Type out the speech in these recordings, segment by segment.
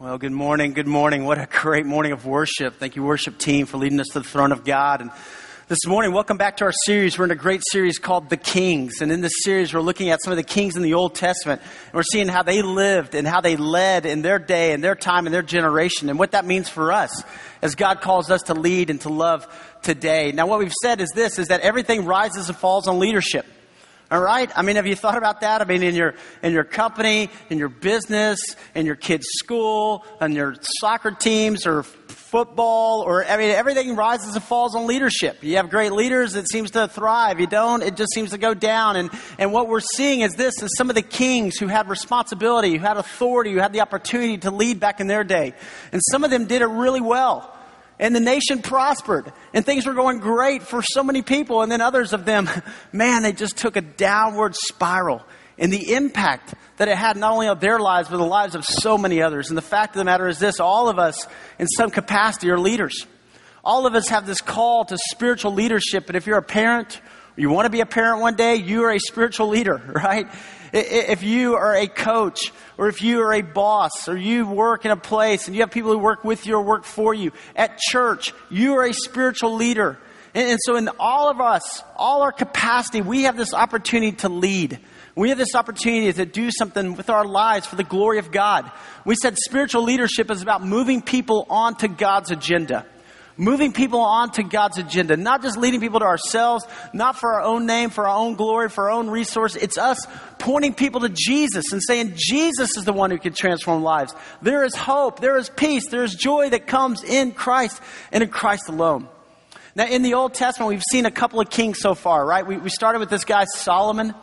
Well, good morning. Good morning. What a great morning of worship. Thank you, worship team, for leading us to the throne of God. And this morning, welcome back to our series. We're in a great series called The Kings. And in this series, we're looking at some of the kings in the Old Testament. And we're seeing how they lived and how they led in their day and their time and their generation and what that means for us as God calls us to lead and to love today. Now, what we've said is this, is that everything rises and falls on leadership. All right? I mean, have you thought about that? I mean, in your, in your company, in your business, in your kids' school, on your soccer teams or football, or, I mean, everything rises and falls on leadership. You have great leaders, it seems to thrive. You don't, it just seems to go down. And, and what we're seeing is this, is some of the kings who had responsibility, who had authority, who had the opportunity to lead back in their day. And some of them did it really well and the nation prospered. And things were going great for so many people. And then others of them man they just took a downward spiral and the impact that it had not only on their lives but the lives of so many others. And the fact of the matter is this all of us in some capacity are leaders. All of us have this call to spiritual leadership. And if you're a parent you want to be a parent one day you are a spiritual leader right if you are a coach or if you are a boss or you work in a place and you have people who work with you or work for you at church, you are a spiritual leader. And, so in all of us, all our capacity, we have this opportunity to lead. We have this opportunity to do something with our lives for the glory of God. We said spiritual leadership is about moving people onto God's agenda moving people onto God's agenda, not just leading people to ourselves, not for our own name, for our own glory, for our own resource. It's us pointing people to Jesus and saying Jesus is the one who can transform lives. There is hope, there is peace, there is joy that comes in Christ and in Christ alone. Now, in the Old Testament, we've seen a couple of kings so far, right? We, we started with this guy, Solomon.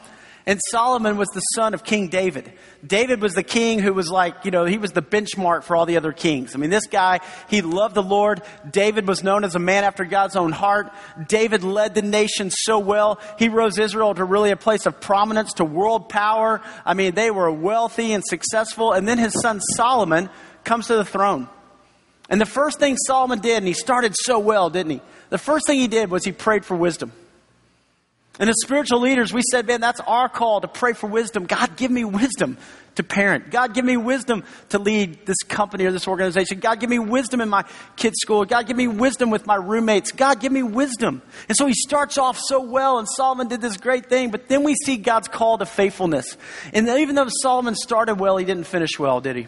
And Solomon was the son of King David. David was the king who was like, you know, he was the benchmark for all the other kings. I mean, this guy, he loved the Lord. David was known as a man after God's own heart. David led the nation so well. He rose Israel to really a place of prominence, to world power. I mean, they were wealthy and successful. And then his son Solomon comes to the throne. And the first thing Solomon did, and he started so well, didn't he? The first thing he did was he prayed for wisdom. And as spiritual leaders, we said, man, that's our call to pray for wisdom. God, give me wisdom to parent. God, give me wisdom to lead this company or this organization. God, give me wisdom in my kids' school. God, give me wisdom with my roommates. God, give me wisdom. And so he starts off so well, and Solomon did this great thing, but then we see God's call to faithfulness. And even though Solomon started well, he didn't finish well, did he?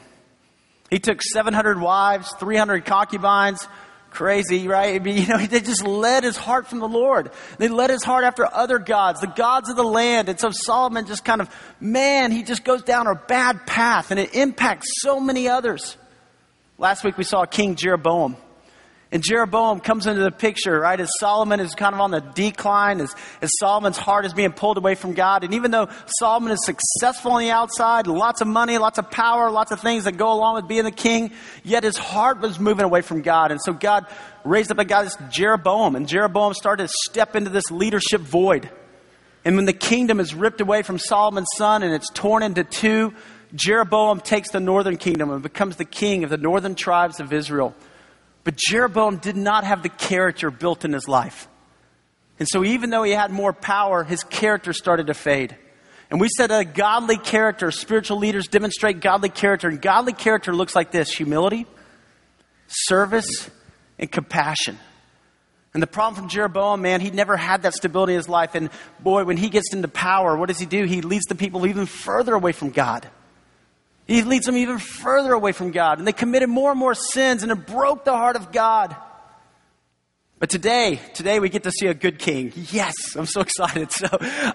He took 700 wives, 300 concubines, crazy, right? You know, they just led his heart from the Lord. They led his heart after other gods, the gods of the land. And so Solomon just kind of, man, he just goes down a bad path and it impacts so many others. Last week we saw King Jeroboam. And Jeroboam comes into the picture, right, as Solomon is kind of on the decline, as, as Solomon's heart is being pulled away from God. And even though Solomon is successful on the outside, lots of money, lots of power, lots of things that go along with being the king, yet his heart was moving away from God. And so God raised up a guy, this Jeroboam, and Jeroboam started to step into this leadership void. And when the kingdom is ripped away from Solomon's son and it's torn into two, Jeroboam takes the northern kingdom and becomes the king of the northern tribes of Israel. But Jeroboam did not have the character built in his life. And so even though he had more power, his character started to fade. And we said a godly character, spiritual leaders demonstrate godly character. And godly character looks like this humility, service, and compassion. And the problem from Jeroboam, man, he never had that stability in his life. And boy, when he gets into power, what does he do? He leads the people even further away from God. He leads them even further away from God. And they committed more and more sins and it broke the heart of God. But today, today we get to see a good king. Yes, I'm so excited. So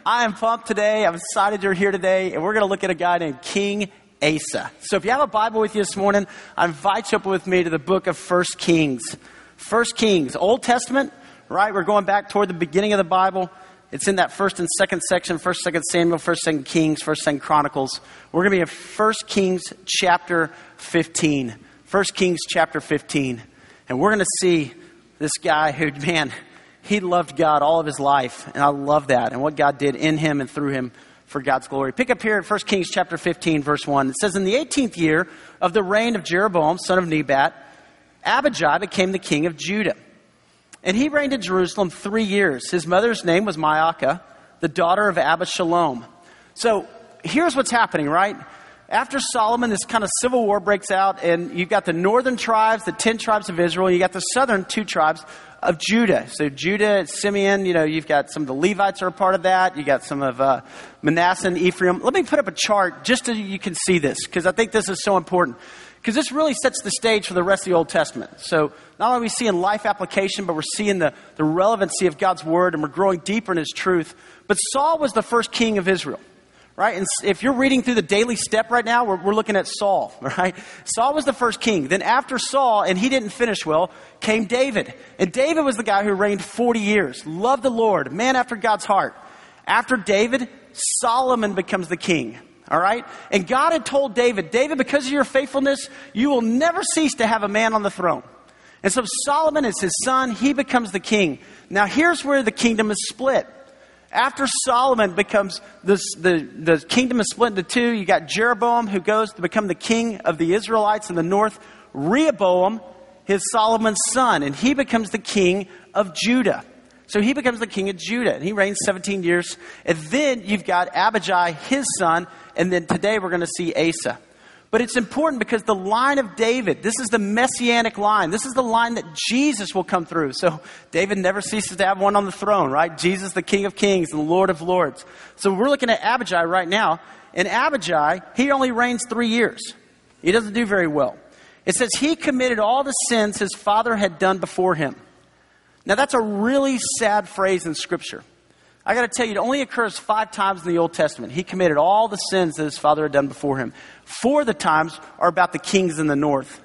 I am pumped today. I'm excited you're here today. And we're going to look at a guy named King Asa. So if you have a Bible with you this morning, I invite you up with me to the book of First Kings. First Kings, Old Testament, right? We're going back toward the beginning of the Bible. It's in that first and second section, first, second Samuel, first, second Kings, first, second Chronicles. We're going to be in First Kings chapter 15. First Kings chapter 15. And we're going to see this guy who, man, he loved God all of his life. And I love that. And what God did in him and through him for God's glory. Pick up here in 1 Kings chapter 15, verse 1. It says, In the 18th year of the reign of Jeroboam, son of Nebat, Abijah became the king of Judah. And he reigned in Jerusalem three years. His mother's name was Maacah, the daughter of Abishalom. So here's what's happening, right? after Solomon, this kind of civil war breaks out, and you've got the northern tribes, the 10 tribes of Israel, and you got the southern two tribes of Judah. So Judah, Simeon, you know, you've got some of the Levites are a part of that. You got some of uh, Manasseh and Ephraim. Let me put up a chart just so you can see this, because I think this is so important. Because this really sets the stage for the rest of the Old Testament. So not only are we seeing life application, but we're seeing the, the relevancy of God's word, and we're growing deeper in his truth. But Saul was the first king of Israel right? And if you're reading through the daily step right now, we're, we're, looking at Saul, right? Saul was the first king. Then after Saul, and he didn't finish well, came David. And David was the guy who reigned 40 years, loved the Lord, man after God's heart. After David, Solomon becomes the king. All right? And God had told David, David, because of your faithfulness, you will never cease to have a man on the throne. And so Solomon is his son. He becomes the king. Now here's where the kingdom is split. After Solomon becomes this, the, the kingdom is split into two. You got Jeroboam who goes to become the king of the Israelites in the north. Rehoboam, his Solomon's son, and he becomes the king of Judah. So he becomes the king of Judah, and he reigns 17 years. And then you've got Abijah, his son, and then today we're going to see Asa. But it's important because the line of David, this is the messianic line. This is the line that Jesus will come through. So David never ceases to have one on the throne, right? Jesus, the King of Kings and the Lord of Lords. So we're looking at Abijah right now. And Abijah, he only reigns three years. He doesn't do very well. It says he committed all the sins his father had done before him. Now that's a really sad phrase in Scripture. I got to tell you, it only occurs five times in the Old Testament. He committed all the sins that his father had done before him. Four of the times are about the kings in the north.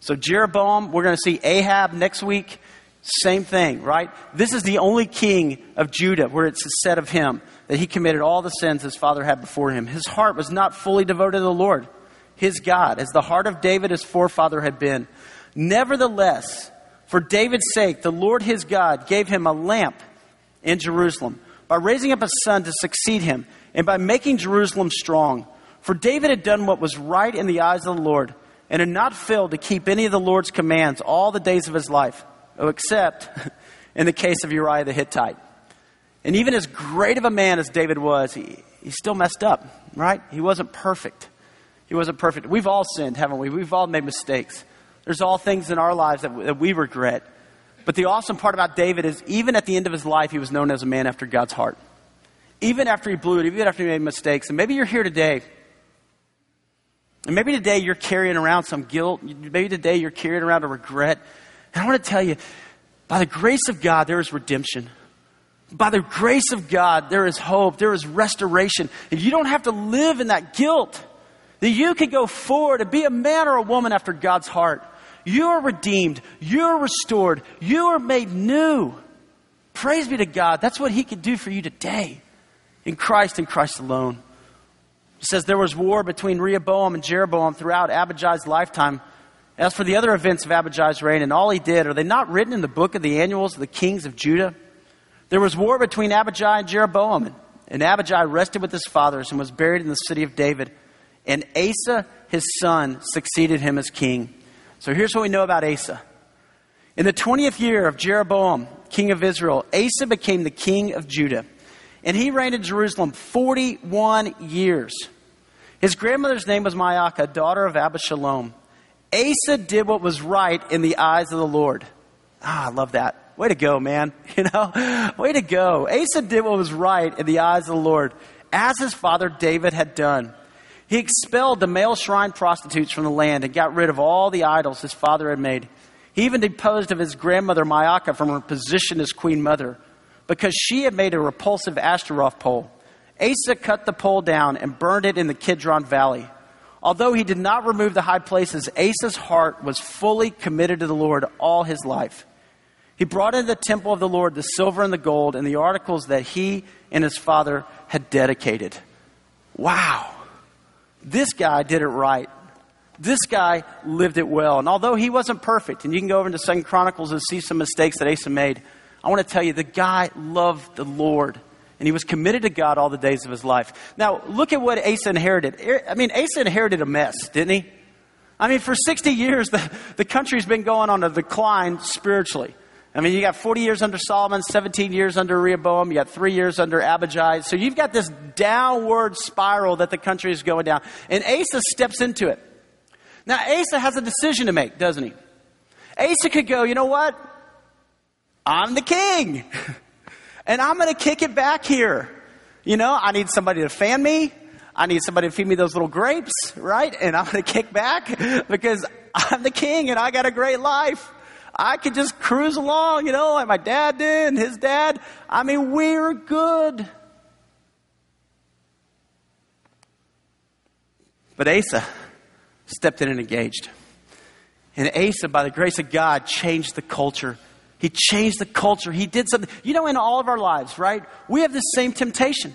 So Jeroboam, we're going to see Ahab next week. Same thing, right? This is the only king of Judah where it's said of him that he committed all the sins his father had before him. His heart was not fully devoted to the Lord, his God, as the heart of David, his forefather, had been. Nevertheless, for David's sake, the Lord his God gave him a lamp in Jerusalem by raising up a son to succeed him, and by making Jerusalem strong. For David had done what was right in the eyes of the Lord, and had not failed to keep any of the Lord's commands all the days of his life, oh, except in the case of Uriah the Hittite. And even as great of a man as David was, he, he still messed up, right? He wasn't perfect. He wasn't perfect. We've all sinned, haven't we? We've all made mistakes. There's all things in our lives that, that we regret. But the awesome part about David is even at the end of his life, he was known as a man after God's heart. Even after he blew it, even after he made mistakes. And maybe you're here today. And maybe today you're carrying around some guilt. Maybe today you're carrying around a regret. And I want to tell you, by the grace of God, there is redemption. By the grace of God, there is hope. There is restoration. And you don't have to live in that guilt. That you can go forward and be a man or a woman after God's heart. You are redeemed. You're restored. You are made new. Praise be to God. That's what He can do for you today in Christ and Christ alone. It says there was war between Rehoboam and Jeroboam throughout Abijah's lifetime. As for the other events of Abijah's reign and all he did, are they not written in the book of the annuals of the kings of Judah? There was war between Abijah and Jeroboam, and Abijah rested with his fathers and was buried in the city of David. And Asa, his son, succeeded him as king. So here's what we know about Asa. In the 20th year of Jeroboam, king of Israel, Asa became the king of Judah. And he reigned in Jerusalem 41 years. His grandmother's name was Maacah, daughter of Abishalom. Asa did what was right in the eyes of the Lord. Ah, I love that. Way to go, man. You know, way to go. Asa did what was right in the eyes of the Lord, as his father David had done. He expelled the male shrine prostitutes from the land and got rid of all the idols his father had made. He even deposed of his grandmother Maacah from her position as queen mother because she had made a repulsive Ashtaroth pole. Asa cut the pole down and burned it in the Kidron Valley. Although he did not remove the high places, Asa's heart was fully committed to the Lord all his life. He brought into the temple of the Lord the silver and the gold and the articles that he and his father had dedicated. Wow. This guy did it right. This guy lived it well. And although he wasn't perfect, and you can go over into Second Chronicles and see some mistakes that Asa made, I want to tell you the guy loved the Lord. And he was committed to God all the days of his life. Now, look at what Asa inherited. Er, I mean, Asa inherited a mess, didn't he? I mean, for 60 years, the, the country's been going on a decline spiritually. I mean, you got 40 years under Solomon, 17 years under Rehoboam, you got three years under Abijah. So you've got this downward spiral that the country is going down. And Asa steps into it. Now, Asa has a decision to make, doesn't he? Asa could go, you know what? I'm the king. and I'm going to kick it back here. You know, I need somebody to fan me. I need somebody to feed me those little grapes, right? And I'm going to kick back because I'm the king and I got a great life. I could just cruise along, you know, like my dad did and his dad. I mean, we're good. But Asa stepped in and engaged. And Asa, by the grace of God, changed the culture. He changed the culture. He did something. You know, in all of our lives, right? We have the same temptation.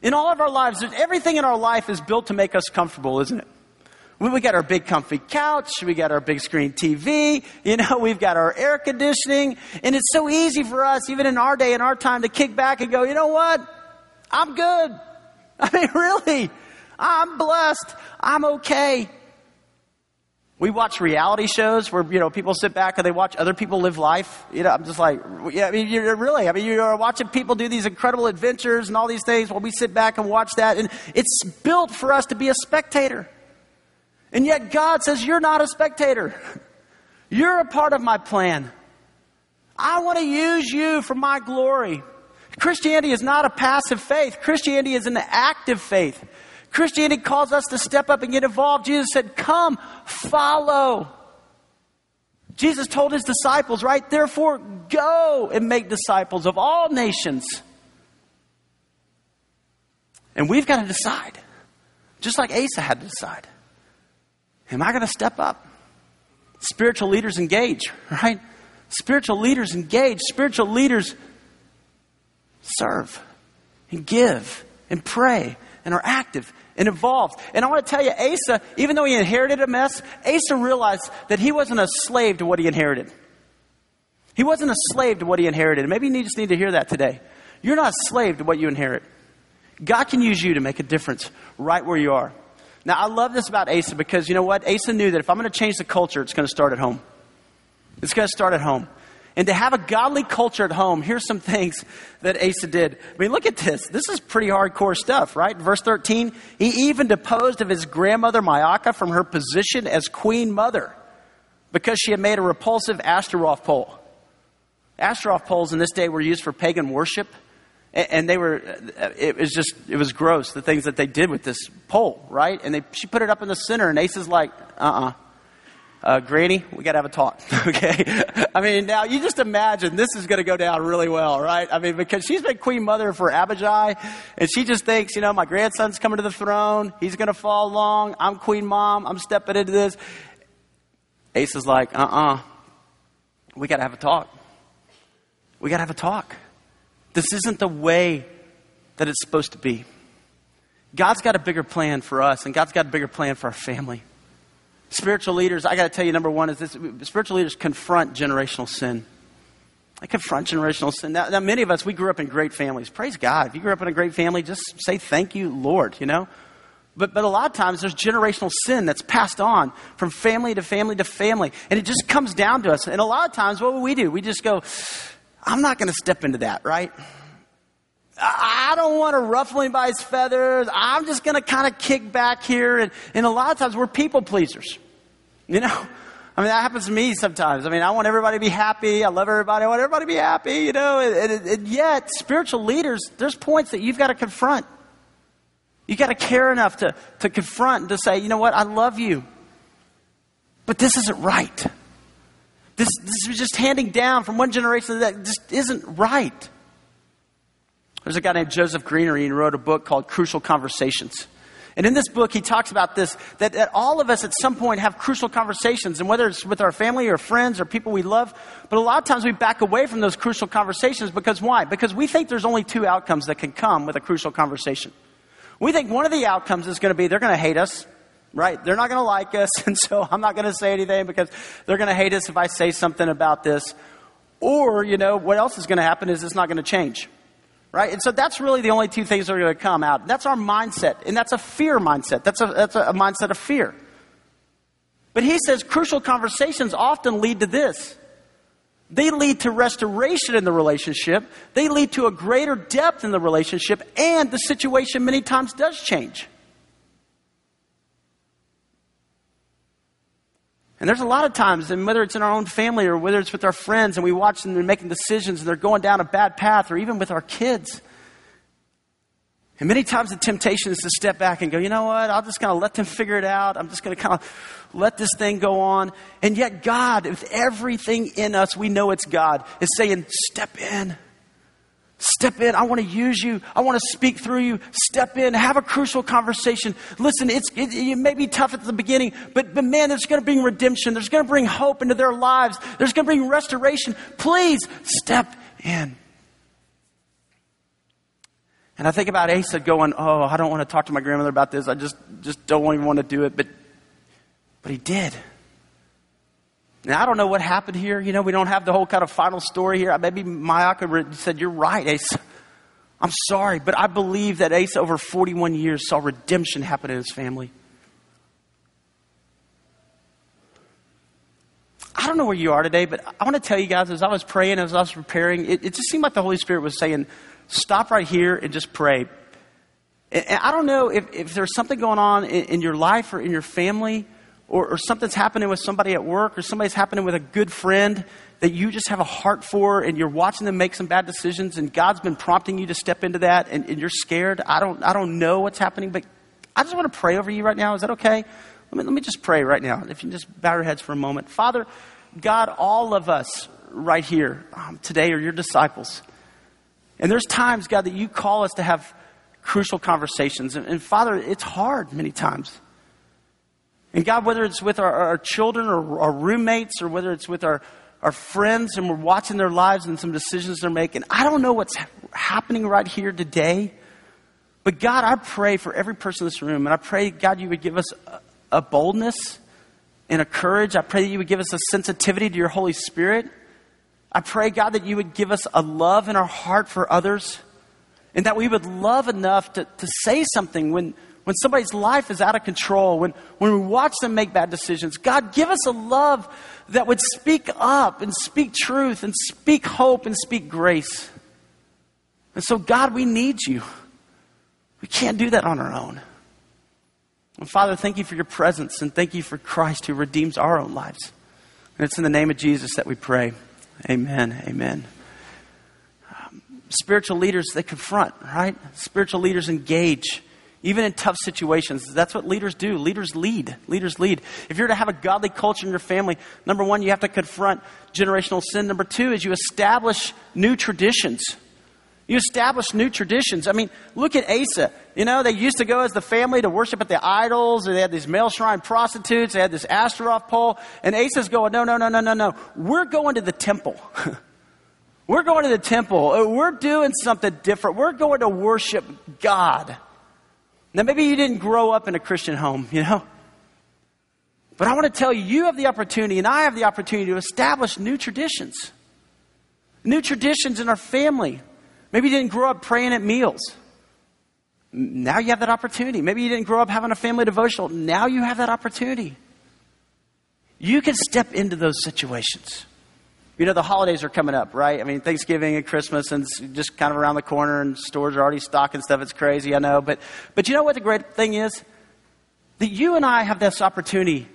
In all of our lives, everything in our life is built to make us comfortable, isn't it? We got our big comfy couch, we got our big screen TV, you know, we've got our air conditioning, and it's so easy for us, even in our day and our time, to kick back and go, you know what? I'm good. I mean, really, I'm blessed. I'm okay. We watch reality shows where, you know, people sit back and they watch other people live life. You know, I'm just like, yeah, I mean, you're really, I mean, you're watching people do these incredible adventures and all these things while we sit back and watch that. And it's built for us to be a spectator. And yet God says, You're not a spectator. You're a part of my plan. I want to use you for my glory. Christianity is not a passive faith. Christianity is an active faith. Christianity calls us to step up and get involved. Jesus said, Come, follow. Jesus told his disciples, right? Therefore, go and make disciples of all nations. And we've got to decide, just like Asa had to decide. Am I going to step up? Spiritual leaders engage, right? Spiritual leaders engage. Spiritual leaders serve and give and pray and are active and involved. And I want to tell you, Asa, even though he inherited a mess, Asa realized that he wasn't a slave to what he inherited. He wasn't a slave to what he inherited. Maybe you just need to hear that today. You're not a slave to what you inherit. God can use you to make a difference right where you are. Now, I love this about Asa because you know what? Asa knew that if I'm going to change the culture, it's going to start at home. It's going to start at home. And to have a godly culture at home, here's some things that Asa did. I mean, look at this. This is pretty hardcore stuff, right? Verse 13, he even deposed of his grandmother Maacah from her position as queen mother because she had made a repulsive Ashtaroth pole. Ashtaroth poles in this day were used for pagan worship and they were it was just it was gross the things that they did with this pole right? And they she put it up in the center and Asa's like uh-uh. Uh, granny we got to have a talk. Okay? I mean now you just imagine this is going to go down really well right? I mean because she's been queen mother for abijah and she just thinks you know my grandson's coming to the throne he's going to fall along i'm queen mom i'm stepping into this. Asa's like uh-uh. We got to have a talk. We got to have a talk this isn't the way that it's supposed to be. God's got a bigger plan for us, and God's got a bigger plan for our family. Spiritual leaders, I got to tell you, number one is this spiritual leaders confront generational sin. They confront generational sin. Now, now, many of us, we grew up in great families. Praise God. If you grew up in a great family, just say thank you, Lord, you know? But, but a lot of times there's generational sin that's passed on from family to family to family. And it just comes down to us. And a lot of times, what will we do? We just go, I'm not going to step into that, right? I don't want to ruffle anybody's feathers. I'm just going to kind of kick back here. And, and a lot of times we're people pleasers. You know? I mean, that happens to me sometimes. I mean, I want everybody to be happy. I love everybody. I want everybody to be happy, you know? And, and, and yet, spiritual leaders, there's points that you've got to confront. You've got to care enough to, to confront and to say, you know what? I love you. But this isn't right. This, this was just handing down from one generation to just isn't right. There's a guy named Joseph Grenny and wrote a book called Crucial Conversations. And in this book, he talks about this that, that, all of us at some point have crucial conversations, and whether it's with our family or friends or people we love, but a lot of times we back away from those crucial conversations because why? Because we think there's only two outcomes that can come with a crucial conversation. We think one of the outcomes is going to be they're going to hate us, right? They're not going to like us, and so I'm not going to say anything because they're going to hate us if I say something about this. Or, you know, what else is going to happen is it's not going to change. Right? And so that's really the only two things that are going to come out. That's our mindset. And that's a fear mindset. That's a, that's a mindset of fear. But he says crucial conversations often lead to this They lead to restoration in the relationship. They lead to a greater depth in the relationship, and the situation many times does change. And there's a lot of times, and whether it's in our own family or whether it's with our friends, and we watch them they're making decisions and they're going down a bad path, or even with our kids. And many times the temptation is to step back and go, you know what? I'm just going to let them figure it out. I'm just going to kind of let this thing go on. And yet, God, with everything in us, we know it's God, is saying, step in. Step in. I want to use you. I want to speak through you. Step in. Have a crucial conversation. Listen, it's, it, it may be tough at the beginning, but, but man, it's going to bring redemption. There's going to bring hope into their lives. There's going to bring restoration. Please step in. And I think about Asa going, Oh, I don't want to talk to my grandmother about this. I just, just don't even want to do it. But, but he did. Now, I don't know what happened here. You know, we don't have the whole kind of final story here. Maybe Maacah said, You're right, Asa. I'm sorry, but I believe that Asa, over 41 years, saw redemption happen in his family. I don't know where you are today, but I want to tell you guys, as I was praying, as I was preparing, it, it just seemed like the Holy Spirit was saying, stop right here and just pray. And I don't know if, if there's something going on in, in your life or in your family or, or, something's happening with somebody at work or somebody's happening with a good friend that you just have a heart for and you're watching them make some bad decisions and God's been prompting you to step into that and, and you're scared. I don't, I don't know what's happening, but I just want to pray over you right now. Is that okay? Let me, let me just pray right now. If you just bow your heads for a moment. Father, God, all of us right here um, today are your disciples. And there's times, God, that you call us to have crucial conversations. And, and Father, it's hard many times. And God, whether it's with our, our children or our roommates or whether it's with our, our friends and we're watching their lives and some decisions they're making, I don't know what's happening right here today. But God, I pray for every person in this room, and I pray, God, you would give us a, a boldness and a courage. I pray that you would give us a sensitivity to your Holy Spirit. I pray, God, that you would give us a love in our heart for others and that we would love enough to, to say something when, when somebody's life is out of control, when, when we watch them make bad decisions. God, give us a love that would speak up and speak truth and speak hope and speak grace. And so, God, we need you. We can't do that on our own. And Father, thank you for your presence and thank you for Christ who redeems our own lives. And it's in the name of Jesus that we pray. Amen. Amen. Um, spiritual leaders, they confront, right? Spiritual leaders engage, even in tough situations. That's what leaders do. Leaders lead. Leaders lead. If you're to have a godly culture in your family, number one, you have to confront generational sin. Number two is you establish new traditions. You establish new traditions. I mean, look at Asa. You know, they used to go as the family to worship at the idols, they had these male shrine prostitutes, they had this Ashtaroth pole, and Asa's going, no, no, no, no, no, no. We're going to the temple. We're going to the temple. We're doing something different. We're going to worship God. Now, maybe you didn't grow up in a Christian home, you know? But I want to tell you, you have the opportunity, and I have the opportunity to establish new traditions. New traditions in our family. Maybe you didn't grow up praying at meals. Now you have that opportunity. Maybe you didn't grow up having a family devotional. Now you have that opportunity. You can step into those situations. You know, the holidays are coming up, right? I mean, Thanksgiving and Christmas and just kind of around the corner and stores are already stocking stuff. It's crazy, I know. But, but you know what the great thing is? That you and I have this opportunity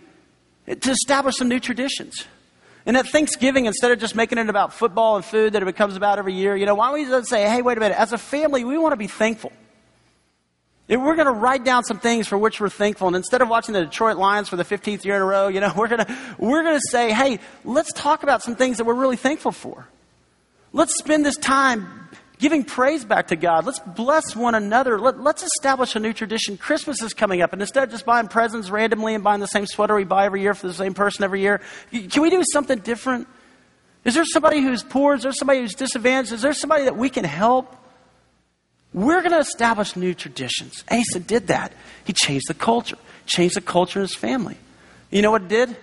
to establish some new traditions. And at Thanksgiving, instead of just making it about football and food that it becomes about every year, you know, why don't we just say, hey, wait a minute, as a family, we want to be thankful. If we're going to write down some things for which we're thankful, and instead of watching the Detroit Lions for the 15th year in a row, you know, we're going to, we're going to say, hey, let's talk about some things that we're really thankful for. Let's spend this time giving praise back to God. Let's bless one another. Let, us establish a new tradition. Christmas is coming up, and instead of just buying presents randomly and buying the same sweater we buy every year for the same person every year, can we do something different? Is there somebody who's poor? Is there somebody who's disadvantaged? Is there somebody that we can help? We're going to establish new traditions. Asa did that. He changed the culture, changed the culture in his family. You know what it did?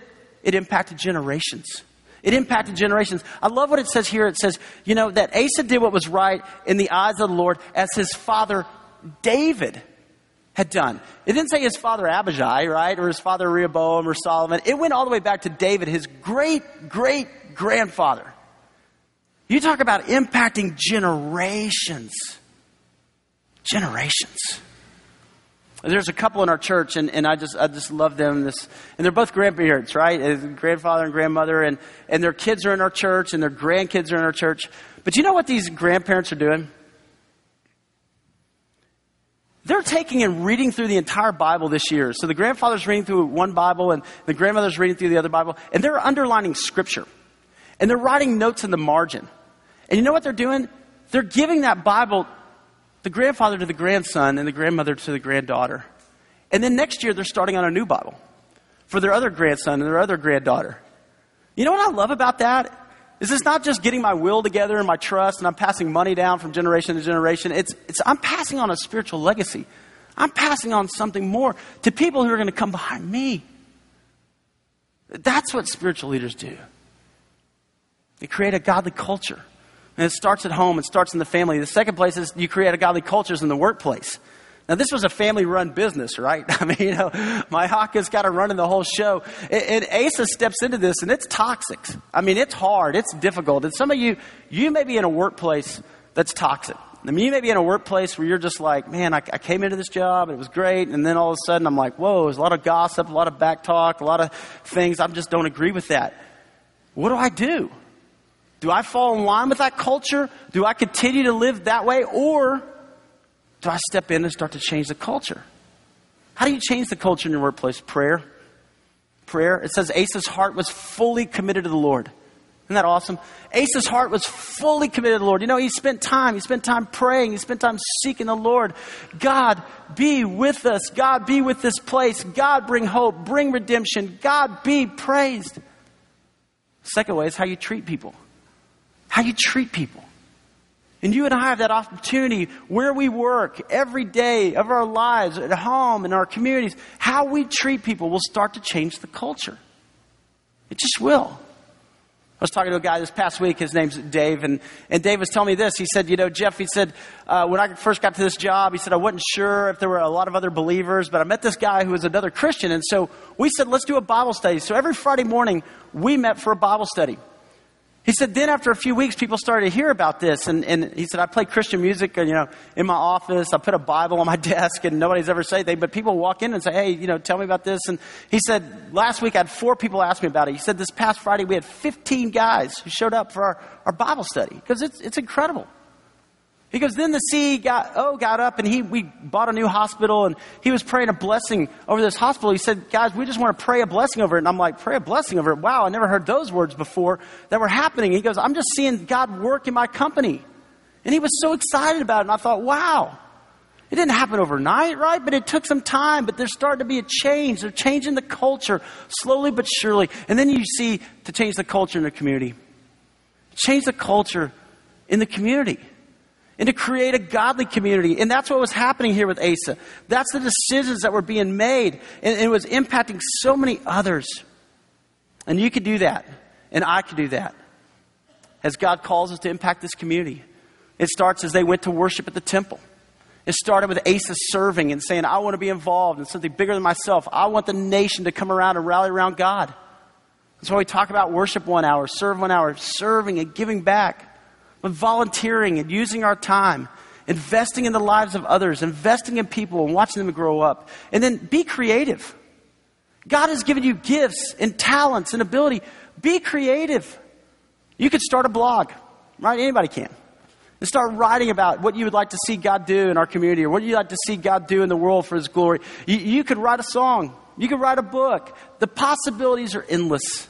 It impacted generations. It impacted generations. I love what it says here. It says, you know, that Asa did what was right in the eyes of the Lord as his father David had done. It didn't say his father Abijah, right? Or his father Rehoboam or Solomon. It went all the way back to David, his great, great grandfather. You talk about impacting generations. Generations. There's a couple in our church, and, and I just I just love them. This, and they're both grandparents, right? Uh, grandfather and grandmother, and, and their kids are in our church, and their grandkids are in our church. But you know what these grandparents are doing? They're taking and reading through the entire Bible this year. So the grandfather's reading through one Bible, and the grandmother's reading through the other Bible, and they're underlining Scripture, and they're writing notes in the margin. And you know what they're doing? They're giving that Bible the grandfather to the grandson and the grandmother to the granddaughter. And then next year, they're starting on a new Bible for their other grandson and their other granddaughter. You know what I love about that? Is it's not just getting my will together and my trust and I'm passing money down from generation to generation. It's, it's I'm passing on a spiritual legacy. I'm passing on something more to people who are going to come behind me. That's what spiritual leaders do. They create a godly culture. And it starts at home, it starts in the family. The second place is you create a godly cultures in the workplace. Now, this was a family run business, right? I mean, you know, Maacah has got to run in the whole show. And, Asa steps into this, and it's toxic. I mean, it's hard, it's difficult. And some of you, you may be in a workplace that's toxic. I mean, you may be in a workplace where you're just like, man, I, I came into this job, and it was great. And then all of a sudden, I'm like, whoa, there's a lot of gossip, a lot of back talk, a lot of things. I just don't agree with that. What do I do? Do I fall in line with that culture? Do I continue to live that way? Or do I step in and start to change the culture? How do you change the culture in your workplace? Prayer. Prayer. It says Asa's heart was fully committed to the Lord. Isn't that awesome? Asa's heart was fully committed to the Lord. You know, he spent time. He spent time praying. He spent time seeking the Lord. God, be with us. God, be with this place. God, bring hope. Bring redemption. God, be praised. Second way is how you treat people how you treat people. And you and I have that opportunity where we work every day of our lives, at home, in our communities. How we treat people will start to change the culture. It just will. I was talking to a guy this past week. His name's Dave, and, and Dave was telling me this. He said, You know, Jeff, he said, uh, when I first got to this job, he said, I wasn't sure if there were a lot of other believers, but I met this guy who was another Christian. And so we said, Let's do a Bible study. So every Friday morning, we met for a Bible study. He said, then after a few weeks, people started to hear about this. And, and he said, I play Christian music, you know, in my office. I put a Bible on my desk and nobody's ever said anything. But people walk in and say, hey, you know, tell me about this. And he said, last week I had four people ask me about it. He said, this past Friday we had 15 guys who showed up for our, our Bible study because it's, it's incredible. He goes, then the CEO got, oh, got up and he, we bought a new hospital and he was praying a blessing over this hospital. He said, guys, we just want to pray a blessing over it. And I'm like, pray a blessing over it. Wow, I never heard those words before that were happening. He goes, I'm just seeing God work in my company. And he was so excited about it. And I thought, wow, it didn't happen overnight, right? But it took some time, but there's starting to be a change. They're changing the culture slowly but surely. And then you see to change the culture in the community. Change the culture in the community and to create a godly community. And that's what was happening here with Asa. That's the decisions that were being made, and it was impacting so many others. And you could do that, and I could do that. As God calls us to impact this community, it starts as they went to worship at the temple. It started with Asa serving and saying, I want to be involved in something bigger than myself. I want the nation to come around and rally around God. That's why we talk about worship one hour, serve one hour, serving and giving back but volunteering and using our time, investing in the lives of others, investing in people and watching them grow up. And then be creative. God has given you gifts and talents and ability. Be creative. You could start a blog, right? Anybody can. And start writing about what you would like to see God do in our community or what you'd like to see God do in the world for His glory. You, you could write a song. You could write a book. The possibilities are endless.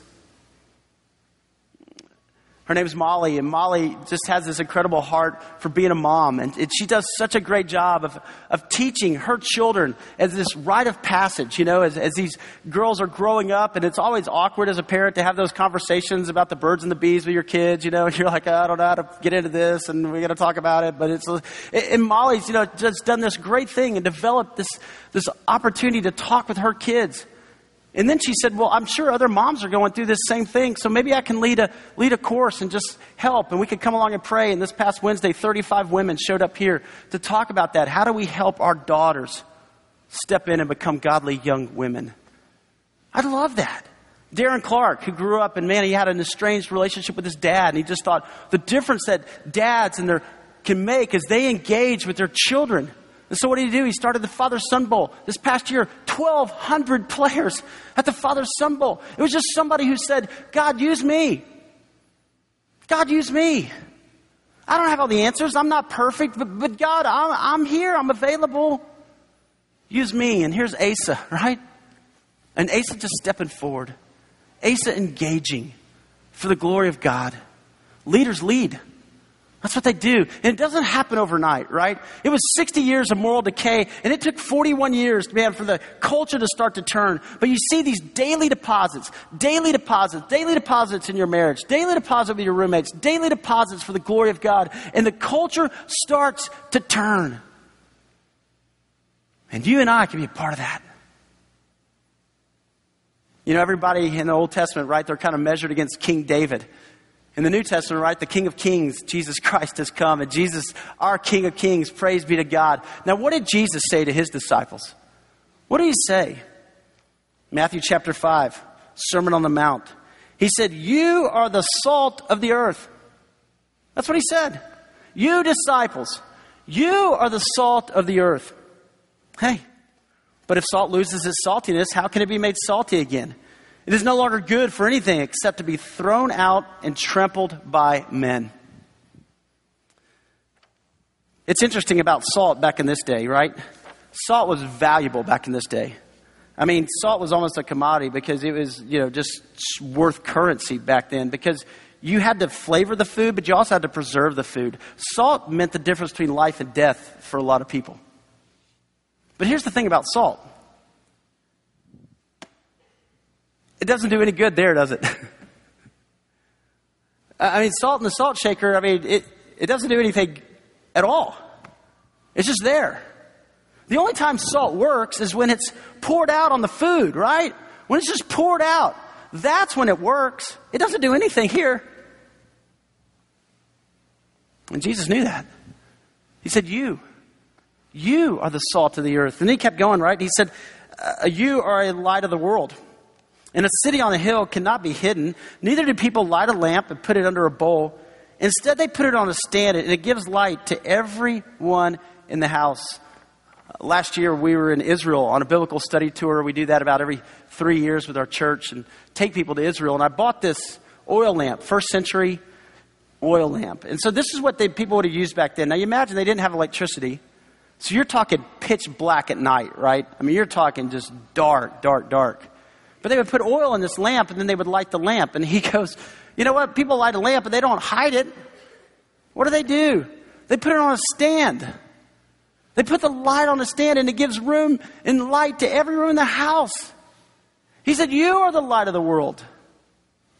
Her name is Molly, and Molly just has this incredible heart for being a mom. And she does such a great job of, of teaching her children as this rite of passage, you know, as, as these girls are growing up. And it's always awkward as a parent to have those conversations about the birds and the bees with your kids, you know, and you're like, oh, I don't know how to get into this, and we got to talk about it. But it's, and Molly's, you know, just done this great thing and developed this, this opportunity to talk with her kids and then she said, Well, I'm sure other moms are going through this same thing, so maybe I can lead a, lead a course and just help. And we could come along and pray. And this past Wednesday, 35 women showed up here to talk about that. How do we help our daughters step in and become godly young women? I love that. Darren Clark, who grew up and man, he had an estranged relationship with his dad, and he just thought the difference that dads and their can make is they engage with their children. And so what did he do? He started the Father Son Bowl. This past year, 1,200 players at the Father's Son Bowl. It was just somebody who said, God, use me. God, use me. I don't have all the answers. I'm not perfect, but, but God, I'm, I'm here. I'm available. Use me. And here's Asa, right? And Asa just stepping forward. Asa engaging for the glory of God. Leaders lead. That's what they do. And it doesn't happen overnight, right? It was 60 years of moral decay, and it took 41 years, man, for the culture to start to turn. But you see these daily deposits, daily deposits, daily deposits in your marriage, daily deposits with your roommates, daily deposits for the glory of God, and the culture starts to turn. And you and I can be a part of that. You know, everybody in the Old Testament, right, they're kind of measured against King David. In the New Testament, right, the King of Kings, Jesus Christ has come, and Jesus, our King of Kings, praise be to God. Now, what did Jesus say to his disciples? What did he say? Matthew chapter 5, Sermon on the Mount. He said, You are the salt of the earth. That's what he said. You disciples, you are the salt of the earth. Hey, but if salt loses its saltiness, how can it be made salty again? It is no longer good for anything except to be thrown out and trampled by men. It's interesting about salt back in this day, right? Salt was valuable back in this day. I mean, salt was almost a commodity because it was, you know, just worth currency back then because you had to flavor the food, but you also had to preserve the food. Salt meant the difference between life and death for a lot of people. But here's the thing about salt It doesn't do any good there, does it? I mean, salt in the salt shaker, I mean, it, it doesn't do anything at all. It's just there. The only time salt works is when it's poured out on the food, right? When it's just poured out. That's when it works. It doesn't do anything here. And Jesus knew that. He said, You, you are the salt of the earth. And he kept going, right? He said, uh, You are a light of the world. And a city on a hill cannot be hidden. Neither do people light a lamp and put it under a bowl. Instead, they put it on a stand and it gives light to everyone in the house. Uh, last year, we were in Israel on a biblical study tour. We do that about every three years with our church and take people to Israel. And I bought this oil lamp, first century oil lamp. And so this is what they, people would have used back then. Now, you imagine they didn't have electricity. So you're talking pitch black at night, right? I mean, you're talking just dark, dark, dark. But they would put oil in this lamp and then they would light the lamp. And he goes, You know what? People light a lamp, but they don't hide it. What do they do? They put it on a stand. They put the light on a stand and it gives room and light to every room in the house. He said, You are the light of the world.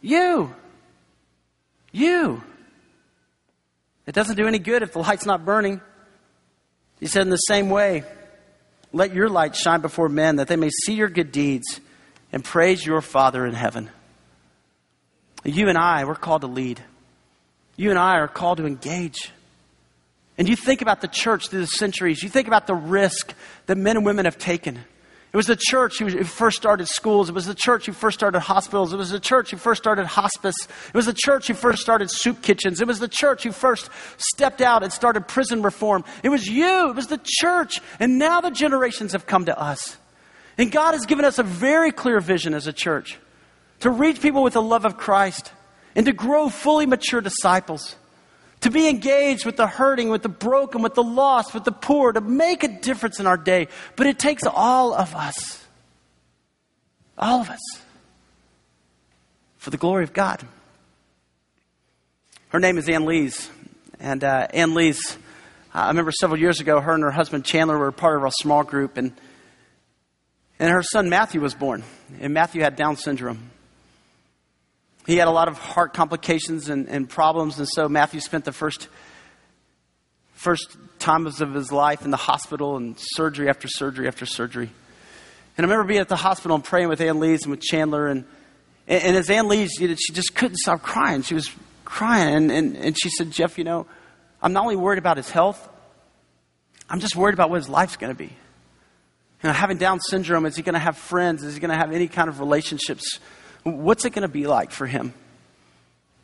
You. You. It doesn't do any good if the light's not burning. He said, In the same way, let your light shine before men that they may see your good deeds and praise your Father in heaven. You and I, we're called to lead. You and I are called to engage. And you think about the church through the centuries, you think about the risk that men and women have taken. It was the church who first started schools. It was the church who first started hospitals. It was the church who first started hospice. It was the church who first started soup kitchens. It was the church who first stepped out and started prison reform. It was you. It was the church. And now the generations have come to us. And God has given us a very clear vision as a church to reach people with the love of Christ and to grow fully mature disciples, to be engaged with the hurting, with the broken, with the lost, with the poor, to make a difference in our day. But it takes all of us, all of us, for the glory of God. Her name is Ann Lees. And uh, Ann Lees, I remember several years ago, her and her husband Chandler were part of a small group. And and her son Matthew was born, and Matthew had Down syndrome. He had a lot of heart complications and, and problems, and so Matthew spent the first first times of his life in the hospital and surgery after surgery after surgery. And I remember being at the hospital and praying with Ann Lees and with Chandler. And, and, and as Ann Lees, she just couldn't stop crying. She was crying. And, and, and she said, Jeff, you know, I'm not only worried about his health, I'm just worried about what his life's going to be. You know, having Down syndrome, is he going to have friends? Is he going to have any kind of relationships What's it going to be like for him?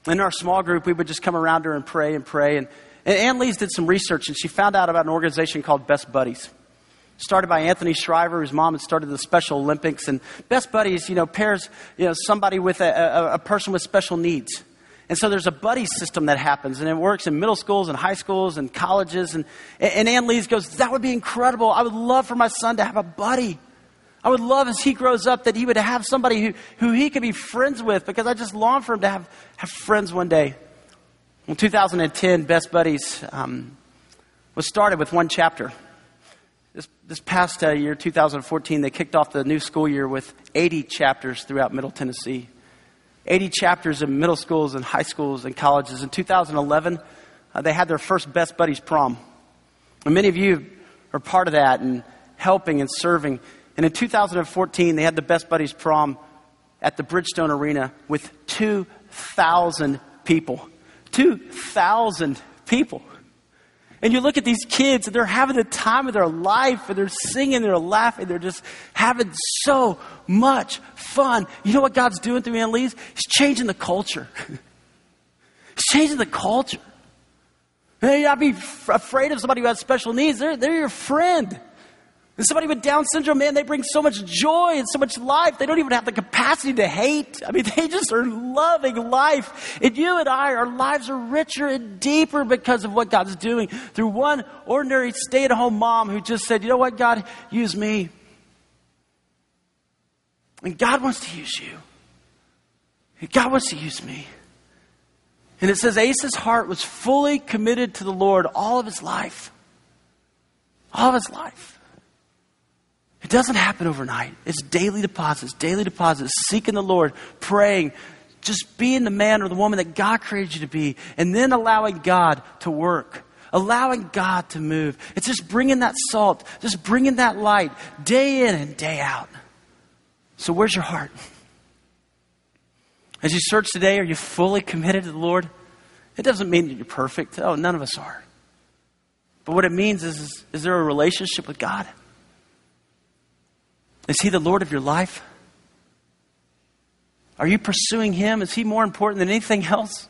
In our small group, we would just come around her and pray and pray. And, and Ann Lees did some research, and she found out about an organization called Best Buddies. Started by Anthony Shriver, whose mom had started the Special Olympics. And Best Buddies, you know, pairs you know, somebody with a, a, a person with special needs. And so there's a buddy system that happens, and it works in middle schools and high schools and colleges. And, and Ann Lees goes, That would be incredible. I would love for my son to have a buddy. I would love as he grows up that he would have somebody who, who he could be friends with because I just long for him to have, have friends one day. In 2010, Best Buddies um, was started with one chapter. This, this past uh, year, 2014, they kicked off the new school year with 80 chapters throughout Middle Tennessee. 80 chapters in middle schools and high schools and colleges. In 2011, uh, they had their first Best Buddies prom. And many of you are part of that and helping and serving. And in 2014, they had the Best Buddies prom at the Bridgestone Arena with 2,000 people. 2,000 people. And you look at these kids, and they're having the time of their life, and they're singing, they're laughing, they're just having so much fun. You know what God's doing through Ann Lee's? He's changing the culture. He's changing the culture. You not be f- afraid of somebody who has special needs. They're, they're your friend. And somebody with Down syndrome, man, they bring so much joy and so much life. They don't even have the capacity to hate. I mean, they just are loving life. And you and I, our lives are richer and deeper because of what God's doing through one ordinary stay at home mom who just said, you know what, God, use me. And God wants to use you. God wants to use me. And it says Asa's heart was fully committed to the Lord all of his life. All of his life. It doesn't happen overnight. It's daily deposits, daily deposits, seeking the Lord, praying, just being the man or the woman that God created you to be, and then allowing God to work, allowing God to move. It's just bringing that salt, just bringing that light day in and day out. So, where's your heart? As you search today, are you fully committed to the Lord? It doesn't mean that you're perfect. Oh, none of us are. But what it means is, is, is there a relationship with God? Is He the Lord of your life? Are you pursuing Him? Is He more important than anything else?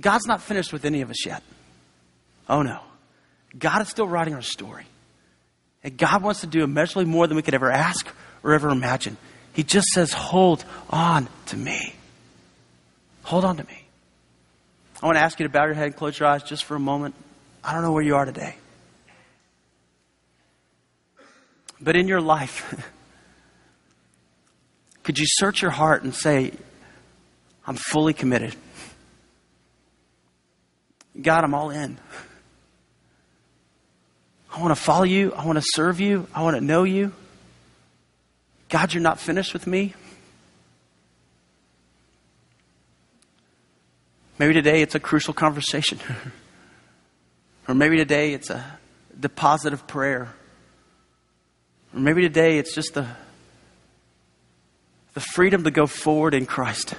God's not finished with any of us yet. Oh no. God is still writing our story. And God wants to do immeasurably more than we could ever ask or ever imagine. He just says, Hold on to me. Hold on to me. I want to ask you to bow your head and close your eyes just for a moment. I don't know where you are today. But in your life, could you search your heart and say, I'm fully committed? God, I'm all in. I want to follow you. I want to serve you. I want to know you. God, you're not finished with me. Maybe today it's a crucial conversation. or maybe today it's a deposit of prayer. Or maybe today it's just the, the freedom to go forward in Christ,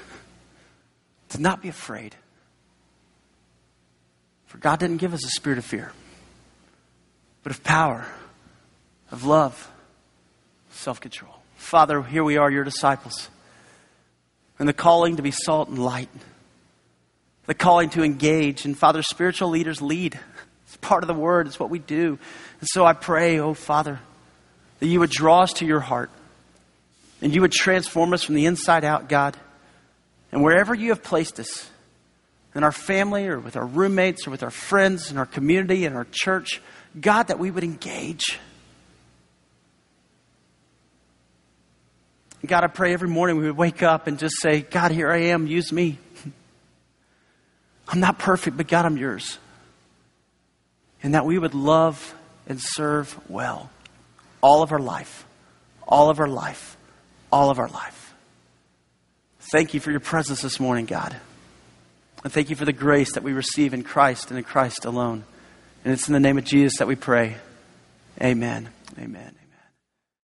to not be afraid. For God didn't give us a spirit of fear, but of power, of love, self control. Father, here we are, your disciples, and the calling to be salt and light, the calling to engage. And Father, spiritual leaders lead. It's part of the word, it's what we do. And so I pray, oh Father, that you would draw us to your heart and you would transform us from the inside out, God. And wherever you have placed us, in our family or with our roommates or with our friends in our community and our church, God, that we would engage. God, I pray every morning we would wake up and just say, God, here I am, use me. I'm not perfect, but God, I'm yours. And that we would love and serve well all of our life, all of our life, all of our life. Thank you for your presence this morning, God. And thank you for the grace that we receive in Christ and in Christ alone. And it's in the name of Jesus that we pray. Amen. Amen.